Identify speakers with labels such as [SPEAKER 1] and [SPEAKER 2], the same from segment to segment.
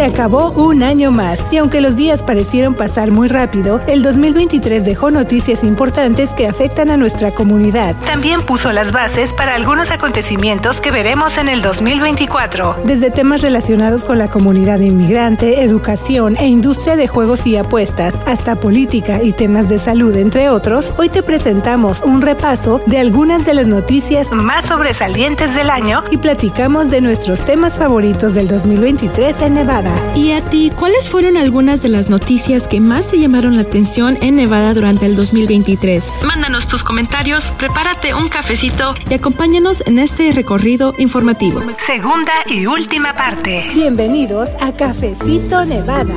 [SPEAKER 1] Se acabó un año más y aunque los días parecieron pasar muy rápido, el 2023 dejó noticias importantes que afectan a nuestra comunidad. También puso las bases para algunos acontecimientos que veremos en el 2024, desde temas relacionados con la comunidad inmigrante, educación e industria de juegos y apuestas, hasta política y temas de salud, entre otros. Hoy te presentamos un repaso de algunas de las noticias más sobresalientes del año y platicamos de nuestros temas favoritos del 2023 en Nevada.
[SPEAKER 2] ¿Y a ti, cuáles fueron algunas de las noticias que más te llamaron la atención en Nevada durante el 2023? Mándanos tus comentarios, prepárate un cafecito y acompáñanos en este recorrido informativo.
[SPEAKER 1] Segunda y última parte. Bienvenidos a Cafecito Nevada.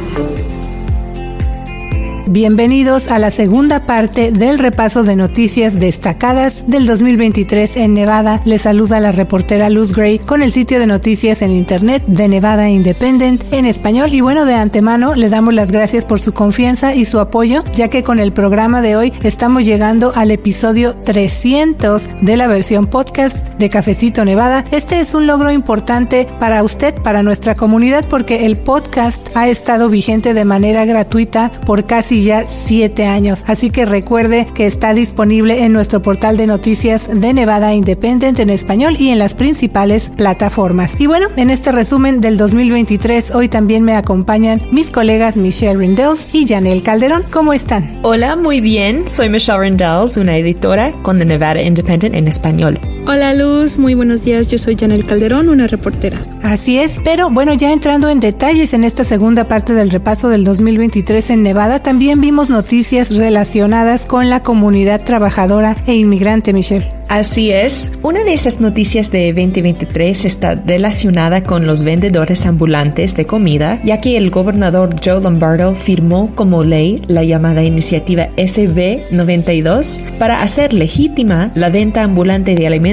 [SPEAKER 1] Bienvenidos a la segunda parte del repaso de noticias destacadas del 2023 en Nevada. Les saluda la reportera Luz Gray con el sitio de noticias en internet de Nevada Independent en español. Y bueno, de antemano le damos las gracias por su confianza y su apoyo, ya que con el programa de hoy estamos llegando al episodio 300 de la versión podcast de Cafecito Nevada. Este es un logro importante para usted, para nuestra comunidad, porque el podcast ha estado vigente de manera gratuita por casi ya siete años. Así que recuerde que está disponible en nuestro portal de noticias de Nevada Independent en español y en las principales plataformas. Y bueno, en este resumen del 2023, hoy también me acompañan mis colegas Michelle Rindels y Janelle Calderón. ¿Cómo están?
[SPEAKER 3] Hola, muy bien. Soy Michelle Rindels, una editora con The Nevada Independent en español.
[SPEAKER 2] Hola Luz, muy buenos días. Yo soy Janelle Calderón, una reportera.
[SPEAKER 1] Así es, pero bueno, ya entrando en detalles en esta segunda parte del repaso del 2023 en Nevada, también vimos noticias relacionadas con la comunidad trabajadora e inmigrante, Michelle.
[SPEAKER 3] Así es, una de esas noticias de 2023 está relacionada con los vendedores ambulantes de comida, ya que el gobernador Joe Lombardo firmó como ley la llamada iniciativa SB 92 para hacer legítima la venta ambulante de alimentos,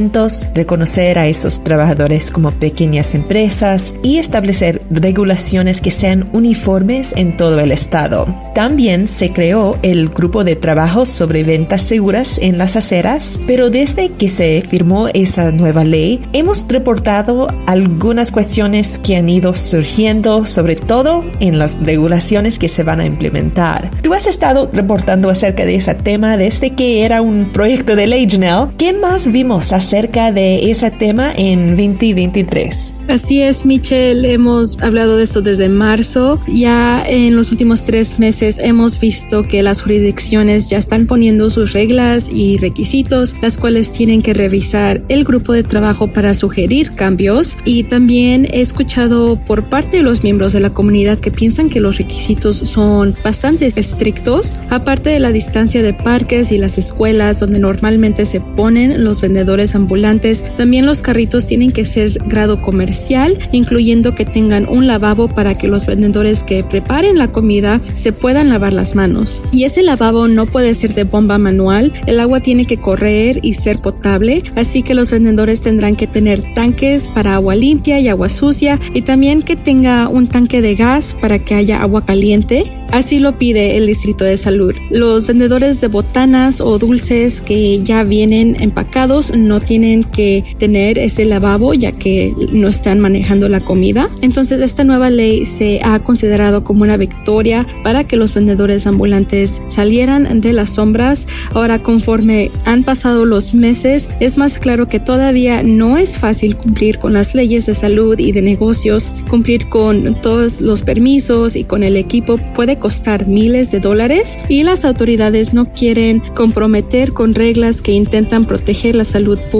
[SPEAKER 3] reconocer a esos trabajadores como pequeñas empresas y establecer regulaciones que sean uniformes en todo el estado. También se creó el grupo de trabajo sobre ventas seguras en las aceras, pero desde que se firmó esa nueva ley, hemos reportado algunas cuestiones que han ido surgiendo, sobre todo en las regulaciones que se van a implementar. Tú has estado reportando acerca de ese tema desde que era un proyecto de ley, Janelle. ¿Qué más vimos acerca de ese tema en 2023?
[SPEAKER 2] Así es, Michelle. Hemos hablado de esto desde marzo. Ya en los últimos tres meses hemos visto que las jurisdicciones ya están poniendo sus reglas y requisitos, las cuales tienen que revisar el grupo de trabajo para sugerir cambios y también he escuchado por parte de los miembros de la comunidad que piensan que los requisitos son bastante estrictos, aparte de la distancia de parques y las escuelas donde normalmente se ponen los vendedores ambulantes, también los carritos tienen que ser grado comercial, incluyendo que tengan un lavabo para que los vendedores que preparen la comida se puedan lavar las manos. Y ese lavabo no puede ser de bomba manual, el agua tiene que correr y ser potable, así que los vendedores tendrán que tener tanques para agua limpia y agua sucia y también que tenga un tanque de gas para que haya agua caliente Así lo pide el Distrito de Salud. Los vendedores de botanas o dulces que ya vienen empacados no tienen que tener ese lavabo ya que no están manejando la comida. Entonces esta nueva ley se ha considerado como una victoria para que los vendedores ambulantes salieran de las sombras. Ahora conforme han pasado los meses es más claro que todavía no es fácil cumplir con las leyes de salud y de negocios, cumplir con todos los permisos y con el equipo puede costar miles de dólares y las autoridades no quieren comprometer con reglas que intentan proteger la salud pública.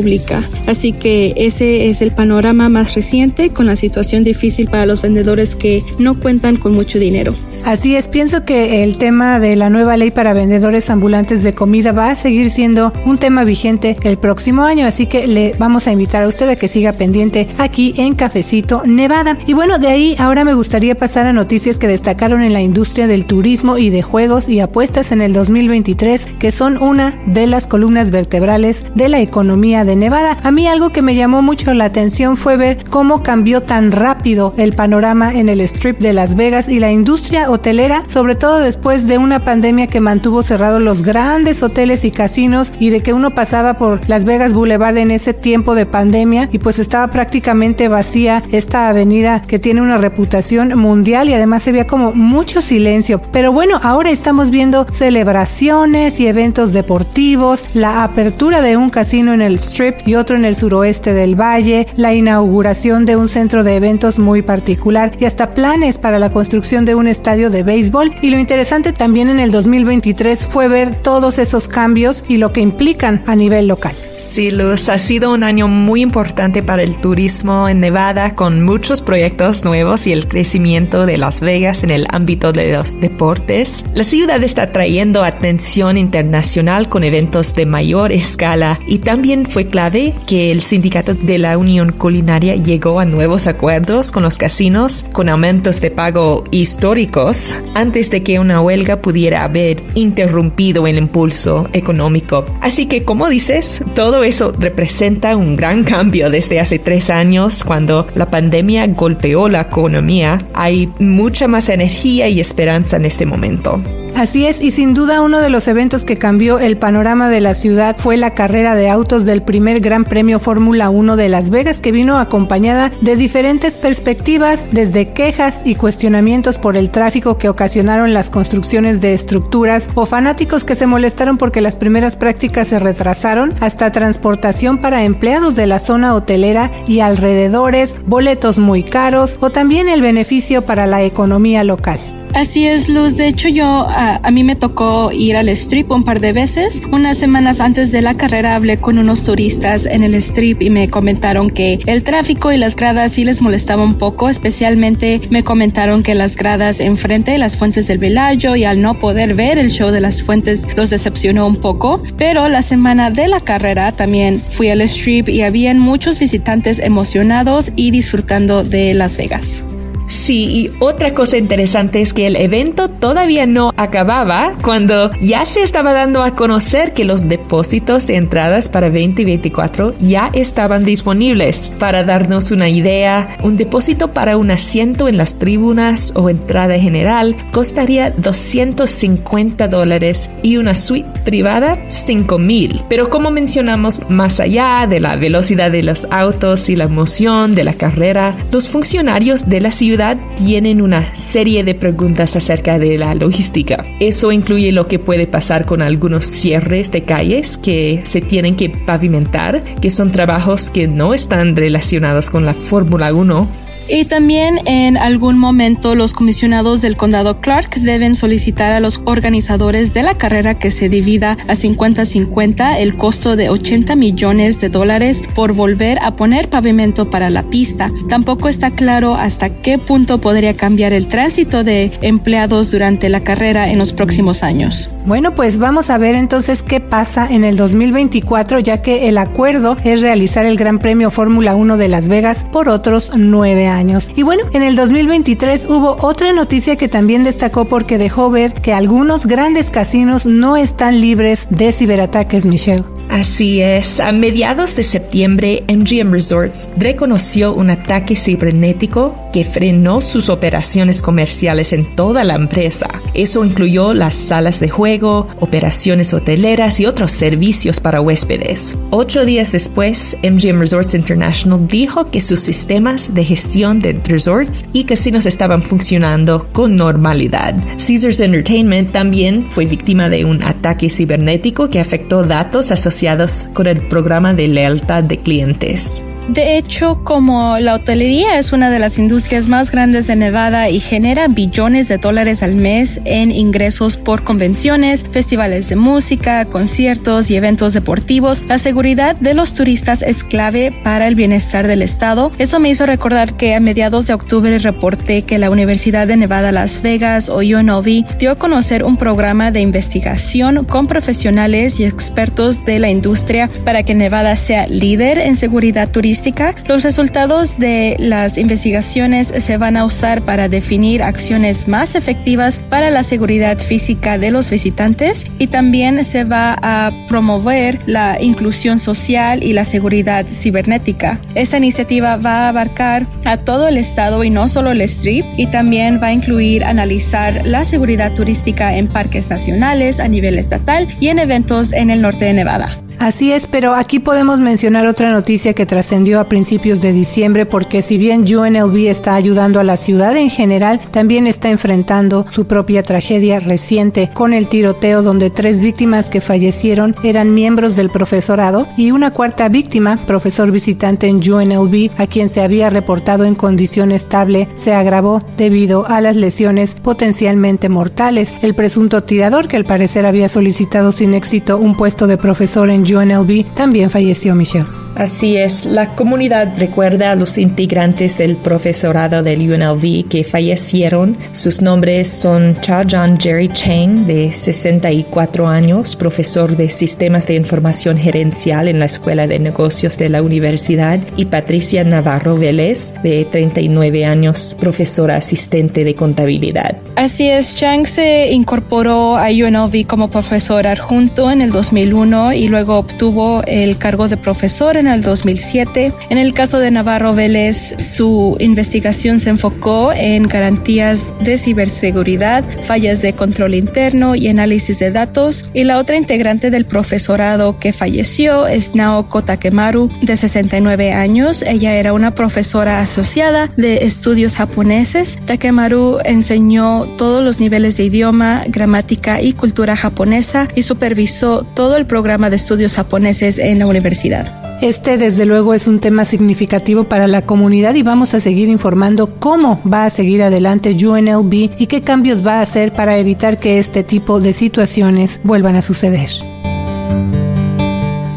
[SPEAKER 2] Así que ese es el panorama más reciente con la situación difícil para los vendedores que no cuentan con mucho dinero.
[SPEAKER 1] Así es, pienso que el tema de la nueva ley para vendedores ambulantes de comida va a seguir siendo un tema vigente el próximo año, así que le vamos a invitar a usted a que siga pendiente aquí en Cafecito Nevada. Y bueno, de ahí ahora me gustaría pasar a noticias que destacaron en la industria del turismo y de juegos y apuestas en el 2023 que son una de las columnas vertebrales de la economía de Nevada. A mí algo que me llamó mucho la atención fue ver cómo cambió tan rápido el panorama en el strip de Las Vegas y la industria hotelera, sobre todo después de una pandemia que mantuvo cerrados los grandes hoteles y casinos y de que uno pasaba por Las Vegas Boulevard en ese tiempo de pandemia y pues estaba prácticamente vacía esta avenida que tiene una reputación mundial y además se veía como mucho silencio. Pero bueno, ahora estamos viendo celebraciones y eventos deportivos, la apertura de un casino en el Strip y otro en el suroeste del valle, la inauguración de un centro de eventos muy particular y hasta planes para la construcción de un estadio de béisbol. Y lo interesante también en el 2023 fue ver todos esos cambios y lo que implican a nivel local.
[SPEAKER 3] Sí, Luz, ha sido un año muy importante para el turismo en Nevada con muchos proyectos nuevos y el crecimiento de Las Vegas en el ámbito de los deportes. La ciudad está trayendo atención internacional con eventos de mayor escala y también fue clave que el sindicato de la Unión Culinaria llegó a nuevos acuerdos con los casinos con aumentos de pago históricos antes de que una huelga pudiera haber interrumpido el impulso económico. Así que, como dices, todo eso representa un gran cambio desde hace tres años cuando la pandemia golpeó la economía. Hay mucha más energía y esperanza en este momento.
[SPEAKER 1] Así es, y sin duda uno de los eventos que cambió el panorama de la ciudad fue la carrera de autos del primer Gran Premio Fórmula 1 de Las Vegas, que vino acompañada de diferentes perspectivas, desde quejas y cuestionamientos por el tráfico que ocasionaron las construcciones de estructuras, o fanáticos que se molestaron porque las primeras prácticas se retrasaron, hasta transportación para empleados de la zona hotelera y alrededores, boletos muy caros, o también el beneficio para la economía local.
[SPEAKER 2] Así es, Luz. De hecho, yo a, mí me tocó ir al strip un par de veces. Unas semanas antes de la carrera hablé con unos turistas en el strip y me comentaron que el tráfico y las gradas sí les molestaba un poco. Especialmente me comentaron que las gradas enfrente de las fuentes del Velayo y al no poder ver el show de las fuentes los decepcionó un poco. Pero la semana de la carrera también fui al strip y habían muchos visitantes emocionados y disfrutando de Las Vegas.
[SPEAKER 3] Sí, y otra cosa interesante es que el evento todavía no acababa cuando ya se estaba dando a conocer que los depósitos de entradas para 2024 ya estaban disponibles. Para darnos una idea, un depósito para un asiento en las tribunas o entrada general costaría 250 dólares y una suite privada 5 mil. Pero como mencionamos, más allá de la velocidad de los autos y la emoción de la carrera, los funcionarios de la ciudad tienen una serie de preguntas acerca de la logística. Eso incluye lo que puede pasar con algunos cierres de calles que se tienen que pavimentar, que son trabajos que no están relacionados con la Fórmula 1
[SPEAKER 2] y también en algún momento los comisionados del condado Clark deben solicitar a los organizadores de la carrera que se divida a 50-50 el costo de 80 millones de dólares por volver a poner pavimento para la pista. Tampoco está claro hasta qué punto podría cambiar el tránsito de empleados durante la carrera en los próximos años.
[SPEAKER 1] Bueno, pues vamos a ver entonces qué pasa en el 2024, ya que el acuerdo es realizar el Gran Premio Fórmula 1 de Las Vegas por otros nueve años. Y bueno, en el 2023 hubo otra noticia que también destacó porque dejó ver que algunos grandes casinos no están libres de ciberataques, Michelle.
[SPEAKER 3] Así es, a mediados de septiembre, MGM Resorts reconoció un ataque cibernético que frenó sus operaciones comerciales en toda la empresa. Eso incluyó las salas de juego operaciones hoteleras y otros servicios para huéspedes. Ocho días después, MGM Resorts International dijo que sus sistemas de gestión de resorts y casinos estaban funcionando con normalidad. Caesars Entertainment también fue víctima de un ataque cibernético que afectó datos asociados con el programa de lealtad de clientes.
[SPEAKER 2] De hecho, como la hotelería es una de las industrias más grandes de Nevada y genera billones de dólares al mes en ingresos por convenciones, festivales de música, conciertos y eventos deportivos, la seguridad de los turistas es clave para el bienestar del estado. Eso me hizo recordar que a mediados de octubre reporté que la Universidad de Nevada Las Vegas o UNLV dio a conocer un programa de investigación con profesionales y expertos de la industria para que Nevada sea líder en seguridad turística Los resultados de las investigaciones se van a usar para definir acciones más efectivas para la seguridad física de los visitantes y también se va a promover la inclusión social y la seguridad cibernética. Esta iniciativa va a abarcar a todo el estado y no solo el strip y también va a incluir analizar la seguridad turística en parques nacionales a nivel estatal y en eventos en el norte de Nevada.
[SPEAKER 1] Así es, pero aquí podemos mencionar otra noticia que trascendió a principios de diciembre porque si bien UNLV está ayudando a la ciudad en general, también está enfrentando su propia tragedia reciente con el tiroteo donde tres víctimas que fallecieron eran miembros del profesorado y una cuarta víctima, profesor visitante en UNLV, a quien se había reportado en condición estable, se agravó debido a las lesiones potencialmente mortales. El presunto tirador, que al parecer había solicitado sin éxito un puesto de profesor en UNLV, también falleció Michelle.
[SPEAKER 3] Así es, la comunidad recuerda a los integrantes del profesorado del UNLV que fallecieron. Sus nombres son Cha John Jerry Chang, de 64 años, profesor de Sistemas de Información Gerencial en la Escuela de Negocios de la Universidad, y Patricia Navarro Vélez, de 39 años, profesora asistente de contabilidad.
[SPEAKER 2] Así es, Chang se incorporó a UNLV como profesor adjunto en el 2001 y luego obtuvo el cargo de profesor en el 2007. En el caso de Navarro Vélez, su investigación se enfocó en garantías de ciberseguridad, fallas de control interno y análisis de datos. Y la otra integrante del profesorado que falleció es Naoko Takemaru, de 69 años. Ella era una profesora asociada de estudios japoneses. Takemaru enseñó todos los niveles de idioma, gramática y cultura japonesa y supervisó todo el programa de estudios japoneses en la universidad.
[SPEAKER 1] Este desde luego es un tema significativo para la comunidad y vamos a seguir informando cómo va a seguir adelante UNLV y qué cambios va a hacer para evitar que este tipo de situaciones vuelvan a suceder.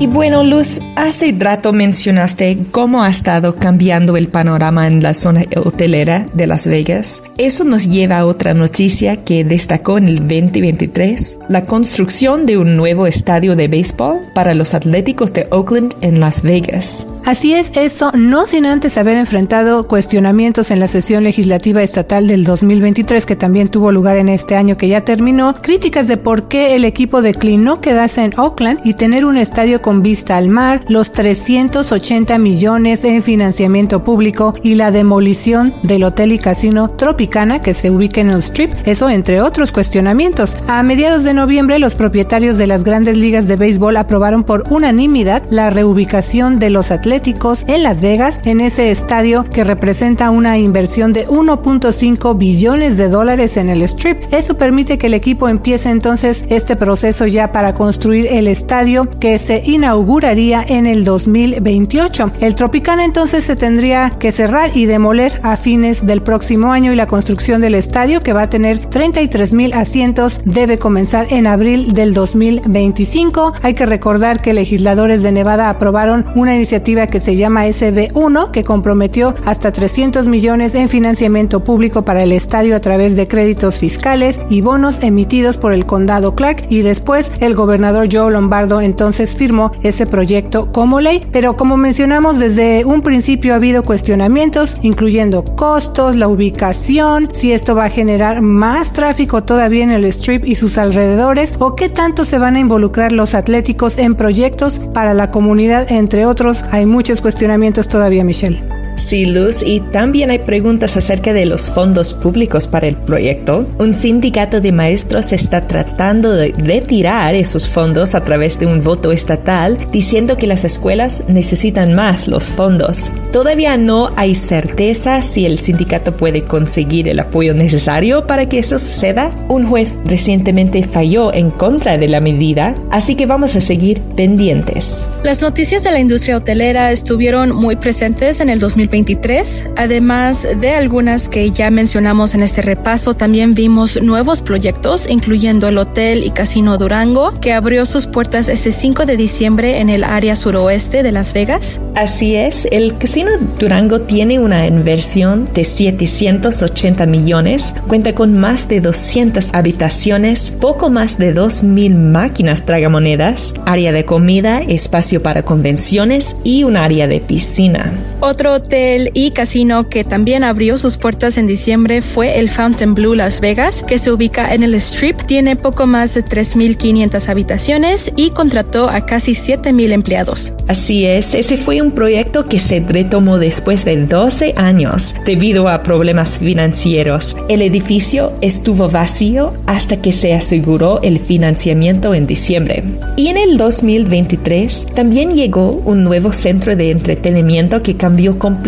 [SPEAKER 3] Y bueno, Luz, hace rato mencionaste cómo ha estado cambiando el panorama en la zona hotelera de Las Vegas. Eso nos lleva a otra noticia que destacó en el 2023, la construcción de un nuevo estadio de béisbol para los Atléticos de Oakland en Las Vegas.
[SPEAKER 1] Así es, eso no sin antes haber enfrentado cuestionamientos en la sesión legislativa estatal del 2023 que también tuvo lugar en este año que ya terminó, críticas de por qué el equipo declinó quedarse en Oakland y tener un estadio con vista al mar, los 380 millones en financiamiento público y la demolición del hotel y casino Tropicana que se ubica en el Strip, eso entre otros cuestionamientos. A mediados de noviembre, los propietarios de las grandes ligas de béisbol aprobaron por unanimidad la reubicación de los Atléticos en Las Vegas, en ese estadio que representa una inversión de 1.5 billones de dólares en el Strip. Eso permite que el equipo empiece entonces este proceso ya para construir el estadio que se inauguraría en el 2028. El Tropicana entonces se tendría que cerrar y demoler a fines del próximo año y la construcción del estadio que va a tener 33 mil asientos debe comenzar en abril del 2025. Hay que recordar que legisladores de Nevada aprobaron una iniciativa que se llama SB1 que comprometió hasta 300 millones en financiamiento público para el estadio a través de créditos fiscales y bonos emitidos por el condado Clark y después el gobernador Joe Lombardo entonces firmó ese proyecto como ley, pero como mencionamos desde un principio ha habido cuestionamientos, incluyendo costos, la ubicación, si esto va a generar más tráfico todavía en el strip y sus alrededores, o qué tanto se van a involucrar los atléticos en proyectos para la comunidad, entre otros. Hay muchos cuestionamientos todavía, Michelle.
[SPEAKER 3] Sí, Luz, y también hay preguntas acerca de los fondos públicos para el proyecto. Un sindicato de maestros está tratando de retirar esos fondos a través de un voto estatal, diciendo que las escuelas necesitan más los fondos. Todavía no hay certeza si el sindicato puede conseguir el apoyo necesario para que eso suceda. Un juez recientemente falló en contra de la medida, así que vamos a seguir pendientes.
[SPEAKER 2] Las noticias de la industria hotelera estuvieron muy presentes en el 2000 2023. Además de algunas que ya mencionamos en este repaso, también vimos nuevos proyectos, incluyendo el Hotel y Casino Durango, que abrió sus puertas este 5 de diciembre en el área suroeste de Las Vegas.
[SPEAKER 3] Así es, el Casino Durango tiene una inversión de 780 millones, cuenta con más de 200 habitaciones, poco más de 2.000 máquinas tragamonedas, área de comida, espacio para convenciones y un área de piscina.
[SPEAKER 2] Otro hotel y casino que también abrió sus puertas en diciembre fue el Fountain Blue Las Vegas, que se ubica en el Strip, tiene poco más de 3.500 habitaciones y contrató a casi 7.000 empleados.
[SPEAKER 3] Así es, ese fue un proyecto que se retomó después de 12 años debido a problemas financieros. El edificio estuvo vacío hasta que se aseguró el financiamiento en diciembre. Y en el 2023 también llegó un nuevo centro de entretenimiento que cambió completamente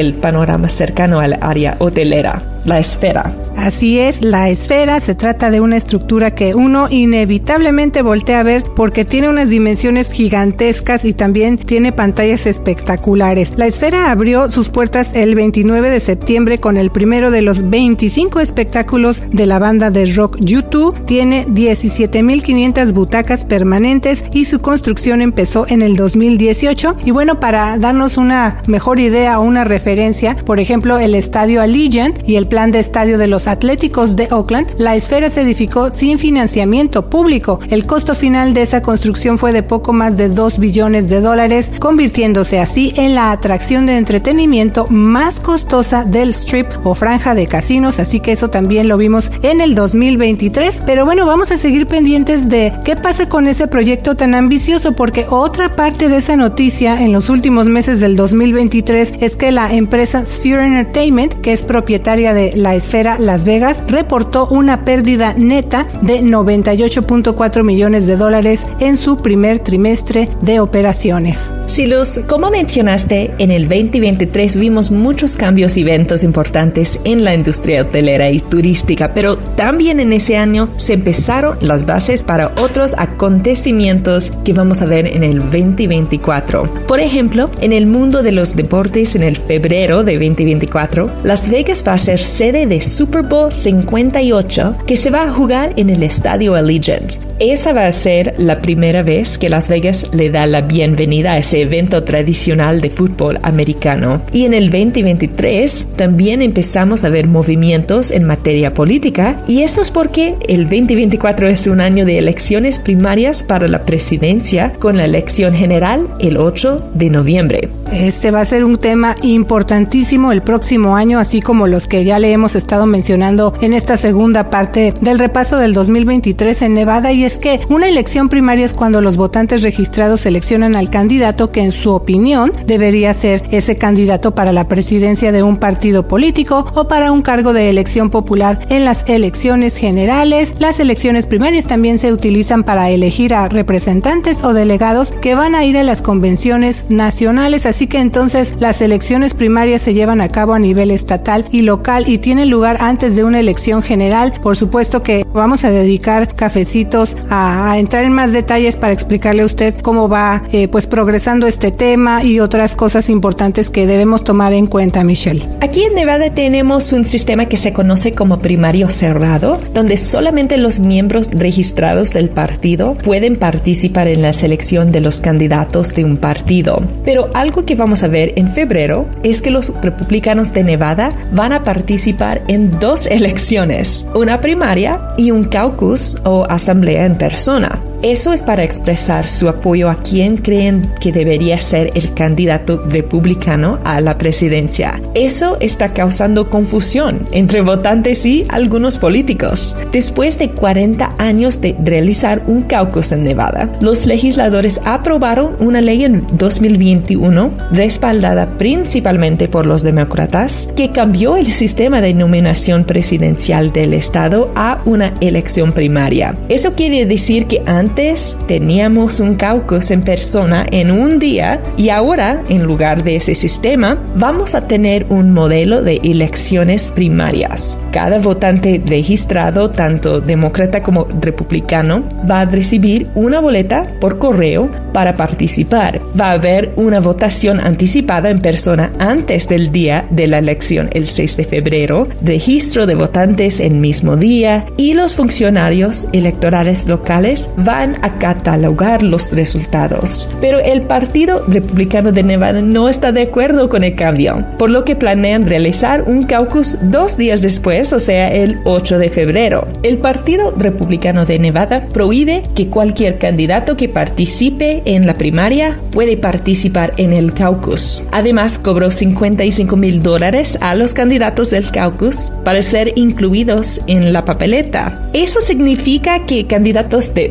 [SPEAKER 3] el panorama cercano al área hotelera la esfera.
[SPEAKER 1] Así es, la esfera se trata de una estructura que uno inevitablemente voltea a ver porque tiene unas dimensiones gigantescas y también tiene pantallas espectaculares. La esfera abrió sus puertas el 29 de septiembre con el primero de los 25 espectáculos de la banda de rock YouTube. Tiene 17.500 butacas permanentes y su construcción empezó en el 2018. Y bueno, para darnos una mejor idea o una referencia, por ejemplo, el estadio Allegiant y el plan de estadio de los Atléticos de Oakland, la esfera se edificó sin financiamiento público. El costo final de esa construcción fue de poco más de 2 billones de dólares, convirtiéndose así en la atracción de entretenimiento más costosa del strip o franja de casinos, así que eso también lo vimos en el 2023. Pero bueno, vamos a seguir pendientes de qué pasa con ese proyecto tan ambicioso, porque otra parte de esa noticia en los últimos meses del 2023 es que la empresa Sphere Entertainment, que es propietaria de la esfera Las Vegas reportó una pérdida neta de 98.4 millones de dólares en su primer trimestre de operaciones.
[SPEAKER 3] Silus, como mencionaste, en el 2023 vimos muchos cambios y eventos importantes en la industria hotelera y turística, pero también en ese año se empezaron las bases para otros acontecimientos que vamos a ver en el 2024. Por ejemplo, en el mundo de los deportes en el febrero de 2024, Las Vegas va a ser sede de Super Bowl 58 que se va a jugar en el Estadio Allegiant. Esa va a ser la primera vez que Las Vegas le da la bienvenida a ese evento tradicional de fútbol americano. Y en el 2023 también empezamos a ver movimientos en materia política y eso es porque el 2024 es un año de elecciones primarias para la presidencia con la elección general el 8 de noviembre.
[SPEAKER 1] Este va a ser un tema importantísimo el próximo año, así como los que ya le hemos estado mencionando en esta segunda parte del repaso del 2023 en Nevada, y es que una elección primaria es cuando los votantes registrados seleccionan al candidato que en su opinión debería ser ese candidato para la presidencia de un partido político o para un cargo de elección popular en las elecciones generales. Las elecciones primarias también se utilizan para elegir a representantes o delegados que van a ir a las convenciones nacionales, así que entonces las elecciones primarias se llevan a cabo a nivel estatal y local tienen lugar antes de una elección general. Por supuesto que vamos a dedicar cafecitos a, entrar en más detalles para explicarle a usted cómo va eh, pues progresando este tema y otras cosas importantes que debemos tomar en cuenta, Michelle.
[SPEAKER 3] Aquí en Nevada tenemos un sistema que se conoce como primario cerrado, donde solamente los miembros registrados del partido pueden participar en la selección de los candidatos de un partido. Pero algo que vamos a ver en febrero es que los republicanos de Nevada van a participar en dos elecciones, una primaria y un caucus o asamblea en persona. Eso es para expresar su apoyo a quien creen que debería ser el candidato republicano a la presidencia. Eso está causando confusión entre votantes y algunos políticos. Después de 40 años de realizar un caucus en Nevada, los legisladores aprobaron una ley en 2021 respaldada principalmente por los demócratas que cambió el sistema de nominación presidencial del estado a una elección primaria. Eso quiere decir que antes antes teníamos un caucus en persona en un día y ahora, en lugar de ese sistema, vamos a tener un modelo de elecciones primarias. Cada votante registrado, tanto demócrata como republicano, va a recibir una boleta por correo para participar. Va a haber una votación anticipada en persona antes del día de la elección, el 6 de febrero, registro de votantes el mismo día y los funcionarios electorales locales van a catalogar los resultados. Pero el Partido Republicano de Nevada no está de acuerdo con el cambio, por lo que planean realizar un caucus dos días después, o sea, el 8 de febrero. El Partido Republicano de Nevada prohíbe que cualquier candidato que participe en la primaria puede participar en el caucus. Además, cobró 55 mil dólares a los candidatos del caucus para ser incluidos en la papeleta. Eso significa que candidatos de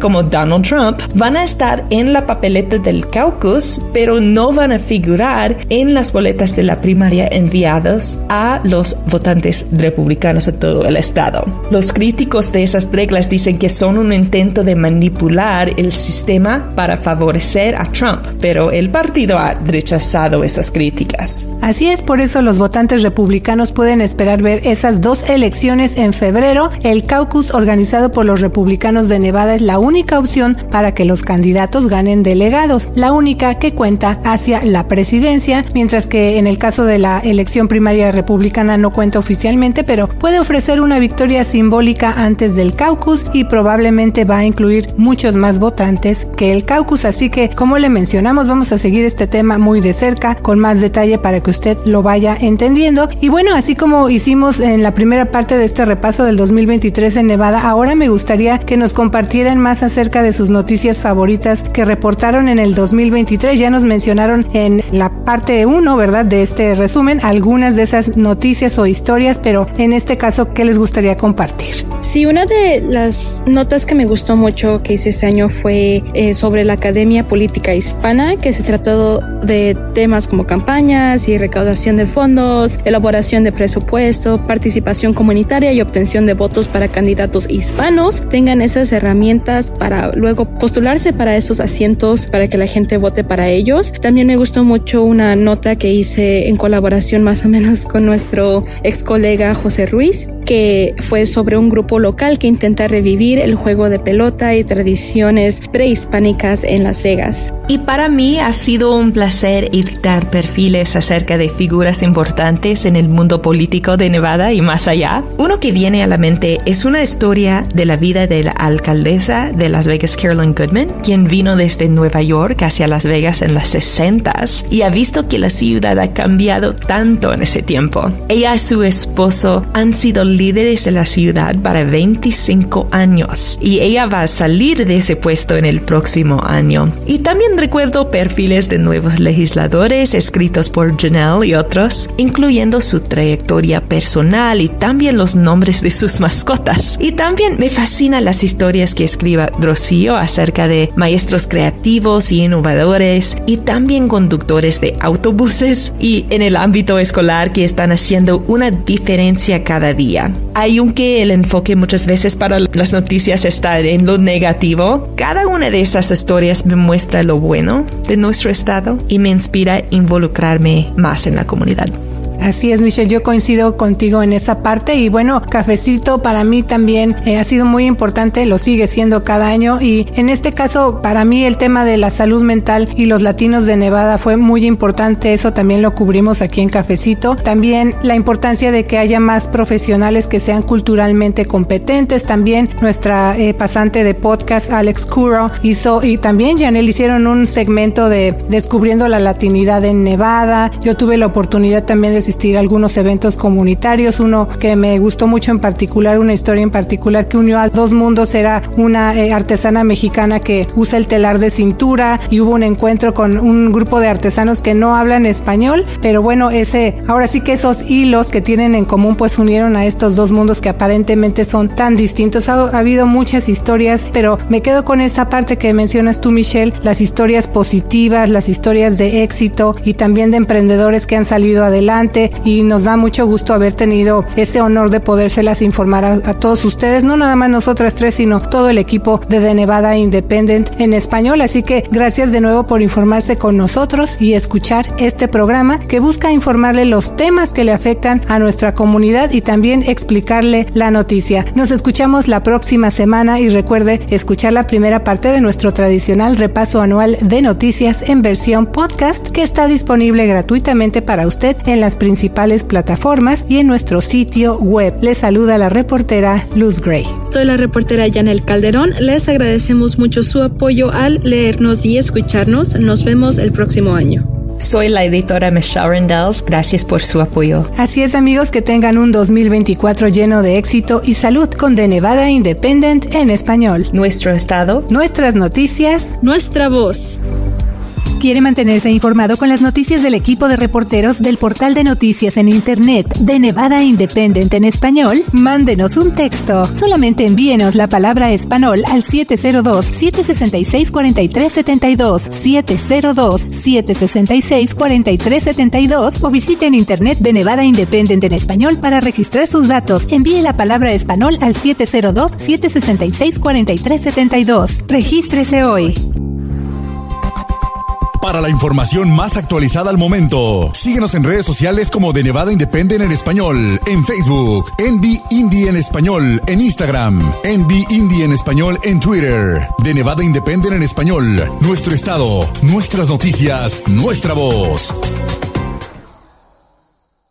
[SPEAKER 3] como Donald Trump van a estar en la papeleta del caucus, pero no van a figurar en las boletas de la primaria enviadas a los votantes republicanos de todo el estado. Los críticos de esas reglas dicen que son un intento de manipular el sistema para favorecer a Trump, pero el partido ha rechazado esas críticas.
[SPEAKER 1] Así es, por eso los votantes republicanos pueden esperar ver esas dos elecciones en febrero. El caucus organizado por los republicanos de Nevada es la única opción para que los candidatos ganen delegados, la única que cuenta hacia la presidencia, mientras que en el caso de la elección primaria republicana no cuenta oficialmente, pero puede ofrecer una victoria simbólica antes del caucus y probablemente va a incluir muchos más votantes que el caucus, así que como le mencionamos vamos a seguir este tema muy de cerca con más detalle para que usted lo vaya entendiendo. Y bueno, así como hicimos en la primera parte de este repaso del 2023 en Nevada, ahora me gustaría que nos compartieran más acerca de sus noticias favoritas que reportaron en el 2023. Ya nos mencionaron en la parte 1, ¿verdad? De este resumen algunas de esas noticias o historias, pero en este caso, ¿qué les gustaría compartir?
[SPEAKER 2] Sí, una de las notas que me gustó mucho que hice este año fue eh, sobre la Academia Política Hispana, que se trató de temas como campañas y recaudación de fondos, elaboración de presupuesto, participación comunitaria y obtención de votos para candidatos hispanos. Tengan esas herramientas para luego postularse para esos asientos para que la gente vote para ellos. También me gustó mucho una nota que hice en colaboración más o menos con nuestro ex colega José Ruiz, que fue sobre un grupo local que intenta revivir el juego de pelota y tradiciones prehispánicas en Las Vegas.
[SPEAKER 3] Y para mí ha sido un placer editar perfiles acerca de figuras importantes en el mundo político de Nevada y más allá. Uno que viene a la mente es una historia de la vida de la de Las Vegas, Carolyn Goodman, quien vino desde Nueva York hacia Las Vegas en las 60s y ha visto que la ciudad ha cambiado tanto en ese tiempo. Ella y su esposo han sido líderes de la ciudad para 25 años y ella va a salir de ese puesto en el próximo año. Y también recuerdo perfiles de nuevos legisladores escritos por Janelle y otros, incluyendo su trayectoria personal y también los nombres de sus mascotas. Y también me fascinan las historias que escriba Drosio acerca de maestros creativos y innovadores y también conductores de autobuses y en el ámbito escolar que están haciendo una diferencia cada día. Hay un que el enfoque muchas veces para las noticias está en lo negativo. Cada una de esas historias me muestra lo bueno de nuestro estado y me inspira a involucrarme más en la comunidad.
[SPEAKER 1] Así es, Michelle, yo coincido contigo en esa parte y bueno, cafecito para mí también eh, ha sido muy importante, lo sigue siendo cada año y en este caso para mí el tema de la salud mental y los latinos de Nevada fue muy importante, eso también lo cubrimos aquí en cafecito. También la importancia de que haya más profesionales que sean culturalmente competentes, también nuestra eh, pasante de podcast Alex Curo hizo y también Janelle hicieron un segmento de descubriendo la latinidad en Nevada. Yo tuve la oportunidad también de asistir a algunos eventos comunitarios. Uno que me gustó mucho en particular, una historia en particular que unió a dos mundos, era una eh, artesana mexicana que usa el telar de cintura y hubo un encuentro con un grupo de artesanos que no hablan español, pero bueno, ese, ahora sí que esos hilos que tienen en común pues unieron a estos dos mundos que aparentemente son tan distintos. Ha, ha habido muchas historias, pero me quedo con esa parte que mencionas tú, Michelle, las historias positivas, las historias de éxito y también de emprendedores que han salido adelante y nos da mucho gusto haber tenido ese honor de podérselas informar a, a todos ustedes, no nada más nosotras tres, sino todo el equipo de The Nevada Independent en español. Así que gracias de nuevo por informarse con nosotros y escuchar este programa que busca informarle los temas que le afectan a nuestra comunidad y también explicarle la noticia. Nos escuchamos la próxima semana y recuerde escuchar la primera parte de nuestro tradicional repaso anual de noticias en versión podcast que está disponible gratuitamente para usted en las principales plataformas y en nuestro sitio web. Le saluda la reportera Luz Gray.
[SPEAKER 2] Soy la reportera Janel Calderón. Les agradecemos mucho su apoyo al leernos y escucharnos. Nos vemos el próximo año.
[SPEAKER 3] Soy la editora Michelle Rendells. Gracias por su apoyo.
[SPEAKER 1] Así es, amigos, que tengan un 2024 lleno de éxito y salud con The Nevada Independent en español.
[SPEAKER 3] Nuestro estado.
[SPEAKER 1] Nuestras noticias.
[SPEAKER 2] Nuestra voz.
[SPEAKER 1] ¿Quiere mantenerse informado con las noticias del equipo de reporteros del portal de noticias en Internet de Nevada Independent en español? Mándenos un texto. Solamente envíenos la palabra español al 702-766-4372, 702-766-4372 o visite en Internet de Nevada Independent en español para registrar sus datos. Envíe la palabra español al 702-766-4372. Regístrese hoy.
[SPEAKER 4] Para la información más actualizada al momento, síguenos en redes sociales como de Nevada Independent en español, en Facebook, Envy Indie en español, en Instagram, Envy Indie en español en Twitter, de Nevada Independent en español, nuestro estado, nuestras noticias, nuestra voz.